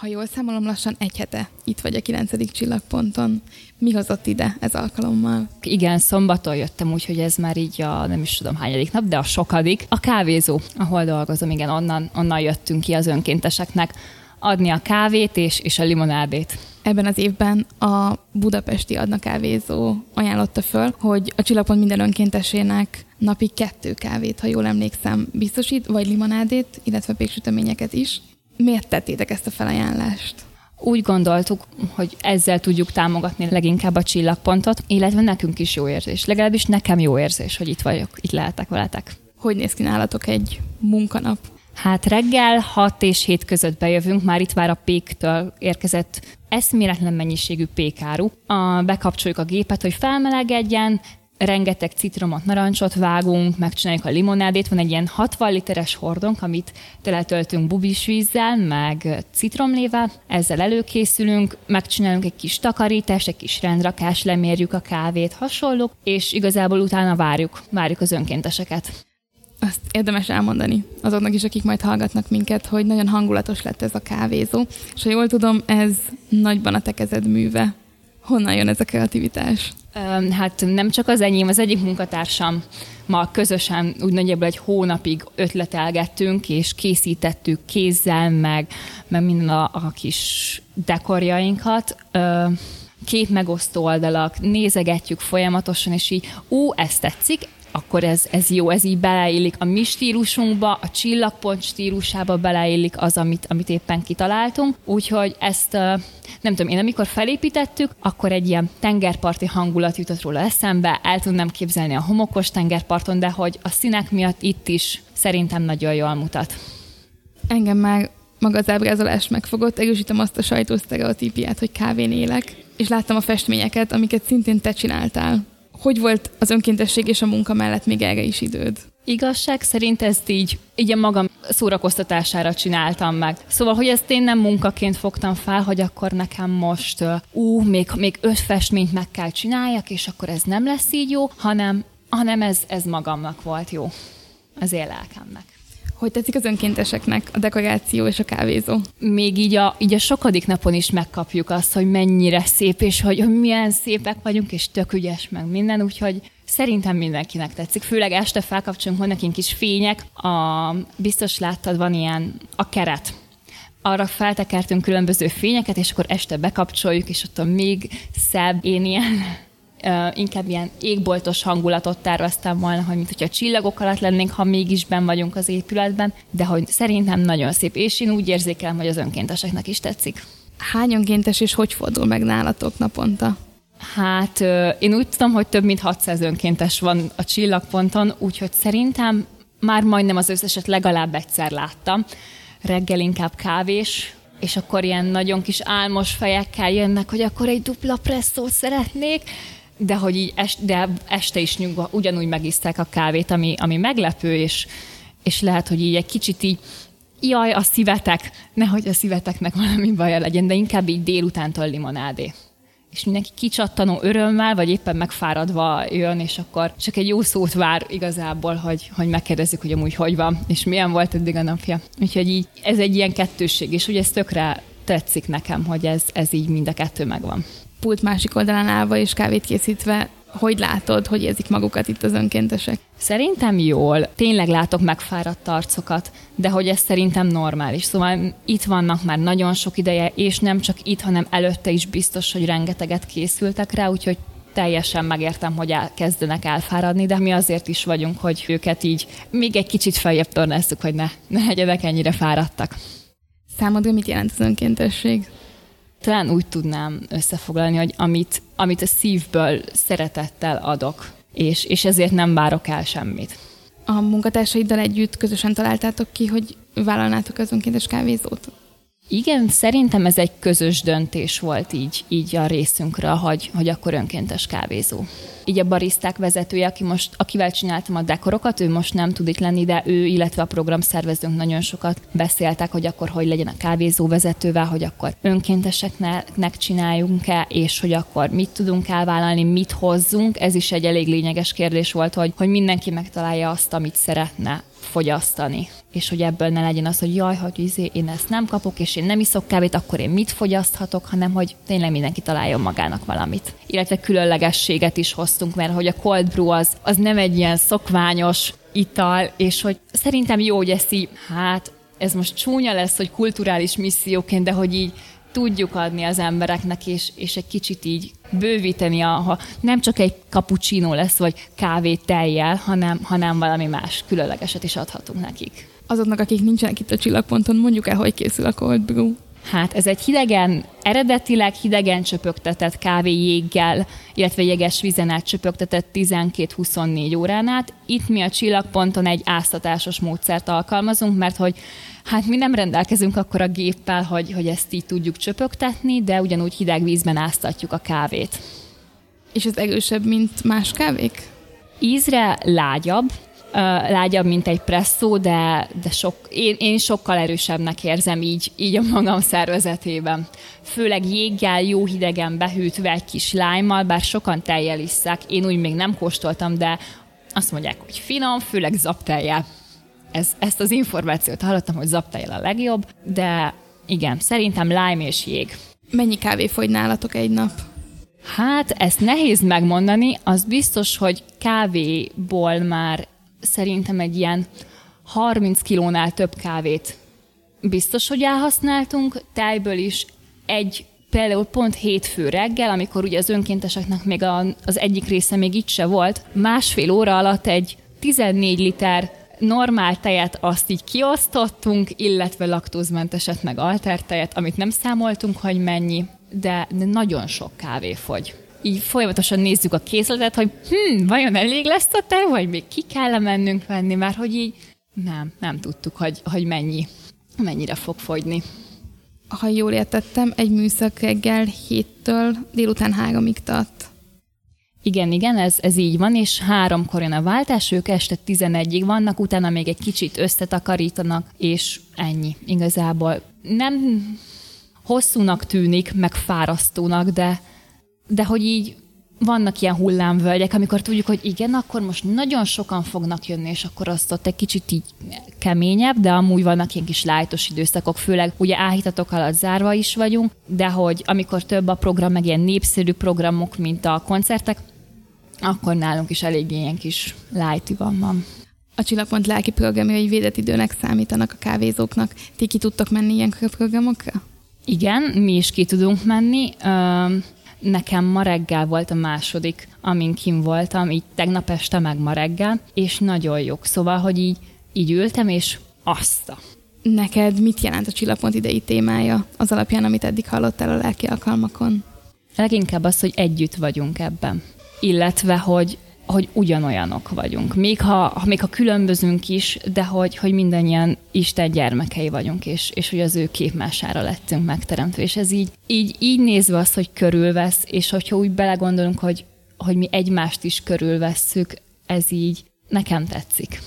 Ha jól számolom, lassan egy hete itt vagy a 9. csillagponton. Mi hozott ide ez alkalommal? Igen, szombaton jöttem, úgyhogy ez már így a nem is tudom hányadik nap, de a sokadik. A kávézó, ahol dolgozom, igen, onnan, onnan jöttünk ki az önkénteseknek adni a kávét és, és a limonádét. Ebben az évben a budapesti adna kávézó ajánlotta föl, hogy a Csillagpont minden önkéntesének napi kettő kávét, ha jól emlékszem, biztosít, vagy limonádét, illetve péksüteményeket is. Miért tettétek ezt a felajánlást? Úgy gondoltuk, hogy ezzel tudjuk támogatni leginkább a csillagpontot, illetve nekünk is jó érzés. Legalábbis nekem jó érzés, hogy itt vagyok, itt lehetek veletek. Hogy néz ki nálatok egy munkanap? Hát reggel 6 és 7 között bejövünk, már itt vár a péktől érkezett eszméletlen mennyiségű pékáru. A, bekapcsoljuk a gépet, hogy felmelegedjen, rengeteg citromot, narancsot vágunk, megcsináljuk a limonádét, van egy ilyen 60 literes hordonk, amit teletöltünk bubis vízzel, meg citromlével, ezzel előkészülünk, megcsinálunk egy kis takarítást, egy kis rendrakás, lemérjük a kávét, hasonlók, és igazából utána várjuk, várjuk az önkénteseket. Azt érdemes elmondani azoknak is, akik majd hallgatnak minket, hogy nagyon hangulatos lett ez a kávézó, és ha jól tudom, ez nagyban a te kezed műve. Honnan jön ez a kreativitás? Hát nem csak az enyém, az egyik munkatársam ma közösen úgy nagyjából egy hónapig ötletelgettünk, és készítettük kézzel, meg, meg minden a, a kis dekorjainkat. Két megosztó oldalak, nézegetjük folyamatosan, és így, ú, ez tetszik, akkor ez, ez jó, ez így beleillik a mi stílusunkba, a csillagpont stílusába beleillik az, amit, amit éppen kitaláltunk. Úgyhogy ezt nem tudom, én amikor felépítettük, akkor egy ilyen tengerparti hangulat jutott róla eszembe, el tudnám képzelni a homokos tengerparton, de hogy a színek miatt itt is szerintem nagyon jól mutat. Engem már maga az ábrázolás megfogott, erősítem azt a sajtósztereotípiát, hogy kávén élek, és láttam a festményeket, amiket szintén te csináltál. Hogy volt az önkéntesség és a munka mellett még erre is időd? Igazság szerint ezt így, így a magam szórakoztatására csináltam meg. Szóval, hogy ezt én nem munkaként fogtam fel, hogy akkor nekem most, ú, még, még öt festményt meg kell csináljak, és akkor ez nem lesz így jó, hanem, hanem ez, ez magamnak volt jó, az én lelkemnek. Hogy tetszik az önkénteseknek a dekoráció és a kávézó? Még így a, így a sokadik napon is megkapjuk azt, hogy mennyire szép, és hogy, milyen szépek vagyunk, és tök ügyes meg minden, úgyhogy Szerintem mindenkinek tetszik, főleg este felkapcsolunk, van nekünk is fények. A, biztos láttad, van ilyen a keret. Arra feltekertünk különböző fényeket, és akkor este bekapcsoljuk, és ott a még szebb, én ilyen inkább ilyen égboltos hangulatot terveztem volna, hogy mint hogyha csillagok alatt lennénk, ha mégis ben vagyunk az épületben, de hogy szerintem nagyon szép, és én úgy érzékelem, hogy az önkénteseknek is tetszik. Hány önkéntes és hogy fordul meg nálatok naponta? Hát én úgy tudom, hogy több mint 600 önkéntes van a csillagponton, úgyhogy szerintem már majdnem az összeset legalább egyszer láttam. Reggel inkább kávés, és akkor ilyen nagyon kis álmos fejekkel jönnek, hogy akkor egy dupla presszót szeretnék, de hogy így est, de este is nyugva, ugyanúgy megiszták a kávét, ami, ami meglepő, és, és lehet, hogy így egy kicsit így jaj, a szívetek, nehogy a szíveteknek valami baja legyen, de inkább így délutántól limonádé és mindenki kicsattanó örömmel, vagy éppen megfáradva jön, és akkor csak egy jó szót vár igazából, hogy, hogy megkérdezzük, hogy amúgy hogy van, és milyen volt eddig a napja. Úgyhogy így, ez egy ilyen kettősség, és ugye ez tökre tetszik nekem, hogy ez, ez így mind a kettő megvan. Pult másik oldalán állva és kávét készítve hogy látod, hogy érzik magukat itt az önkéntesek? Szerintem jól. Tényleg látok megfáradt arcokat, de hogy ez szerintem normális. Szóval itt vannak már nagyon sok ideje, és nem csak itt, hanem előtte is biztos, hogy rengeteget készültek rá, úgyhogy teljesen megértem, hogy elkezdenek elfáradni, de mi azért is vagyunk, hogy őket így még egy kicsit feljebb tornázzuk, hogy ne, ne legyenek ennyire fáradtak. Számodra mit jelent az önkéntesség? Talán úgy tudnám összefoglalni, hogy amit, amit a szívből szeretettel adok, és, és ezért nem várok el semmit. A munkatársaiddal együtt közösen találtátok ki, hogy vállalnátok az önkéntes kávézót? Igen, szerintem ez egy közös döntés volt így, így a részünkről, hogy, hogy akkor önkéntes kávézó. Így a bariszták vezetője, aki most, akivel csináltam a dekorokat, ő most nem tud itt lenni, de ő, illetve a programszervezőnk nagyon sokat beszéltek, hogy akkor hogy legyen a kávézó vezetővel, hogy akkor önkénteseknek csináljunk-e, és hogy akkor mit tudunk elvállalni, mit hozzunk. Ez is egy elég lényeges kérdés volt, hogy, hogy mindenki megtalálja azt, amit szeretne fogyasztani. És hogy ebből ne legyen az, hogy jaj, hogy izé, én ezt nem kapok, és én nem iszok kávét, akkor én mit fogyaszthatok, hanem hogy tényleg mindenki találjon magának valamit. Illetve különlegességet is hoztunk, mert hogy a cold brew az, az nem egy ilyen szokványos ital, és hogy szerintem jó, hogy ezt így, hát ez most csúnya lesz, hogy kulturális misszióként, de hogy így tudjuk adni az embereknek, és, és egy kicsit így bővíteni, a, ha nem csak egy cappuccino lesz, vagy kávé tejjel, hanem, hanem valami más különlegeset is adhatunk nekik. Azoknak, akik nincsenek itt a csillagponton, mondjuk el, hogy készül a cold brew. Hát ez egy hidegen, eredetileg hidegen csöpögtetett kávéjéggel, illetve jeges vízen át csöpögtetett 12-24 órán át. Itt mi a csillagponton egy áztatásos módszert alkalmazunk, mert hogy hát mi nem rendelkezünk akkor a géppel, hogy, hogy ezt így tudjuk csöpögtetni, de ugyanúgy hideg vízben áztatjuk a kávét. És ez erősebb, mint más kávék? Ízre lágyabb, lágyabb, mint egy presszó, de, de sok, én, én sokkal erősebbnek érzem így, így a magam szervezetében. Főleg jéggel, jó hidegen behűtve egy kis lájmal, bár sokan tejjel isszák, én úgy még nem kóstoltam, de azt mondják, hogy finom, főleg zaptejjel. Ez, ezt az információt hallottam, hogy zaptejjel a legjobb, de igen, szerintem lime és jég. Mennyi kávé fogy nálatok egy nap? Hát, ezt nehéz megmondani, az biztos, hogy kávéból már szerintem egy ilyen 30 kilónál több kávét biztos, hogy elhasználtunk, tejből is egy például pont hétfő reggel, amikor ugye az önkénteseknek még a, az egyik része még itt se volt, másfél óra alatt egy 14 liter normál tejet azt így kiosztottunk, illetve laktózmenteset meg altertejet, amit nem számoltunk, hogy mennyi, de nagyon sok kávé fogy így folyamatosan nézzük a készletet, hogy hm, vajon elég lesz a tej, vagy még ki kell mennünk venni, mert hogy így nem, nem tudtuk, hogy, hogy mennyi, mennyire fog fogyni. Ha jól értettem, egy műszak reggel héttől délután háromig tart. Igen, igen, ez, ez így van, és háromkor jön a váltás, ők este 11-ig vannak, utána még egy kicsit összetakarítanak, és ennyi. Igazából nem hosszúnak tűnik, meg fárasztónak, de de hogy így vannak ilyen hullámvölgyek, amikor tudjuk, hogy igen, akkor most nagyon sokan fognak jönni, és akkor azt ott egy kicsit így keményebb, de amúgy vannak ilyen kis lájtos időszakok, főleg ugye áhítatok alatt zárva is vagyunk, de hogy amikor több a program, meg ilyen népszerű programok, mint a koncertek, akkor nálunk is elég ilyen kis lájti van. A Csillagpont lelki programjai védett időnek számítanak a kávézóknak. Ti ki tudtok menni ilyen programokra? Igen, mi is ki tudunk menni. Nekem ma reggel volt a második, amin kim voltam, így tegnap este meg ma reggel, és nagyon jók. Szóval, hogy így, így ültem, és azt Neked mit jelent a csillagpont idei témája az alapján, amit eddig hallottál a lelki alkalmakon? Leginkább az, hogy együtt vagyunk ebben. Illetve, hogy hogy ugyanolyanok vagyunk. Még ha, még ha különbözünk is, de hogy, hogy mindannyian Isten gyermekei vagyunk, és, és hogy az ő képmására lettünk megteremtve. És ez így, így, így nézve az, hogy körülvesz, és hogyha úgy belegondolunk, hogy, hogy mi egymást is körülvesszük, ez így nekem tetszik.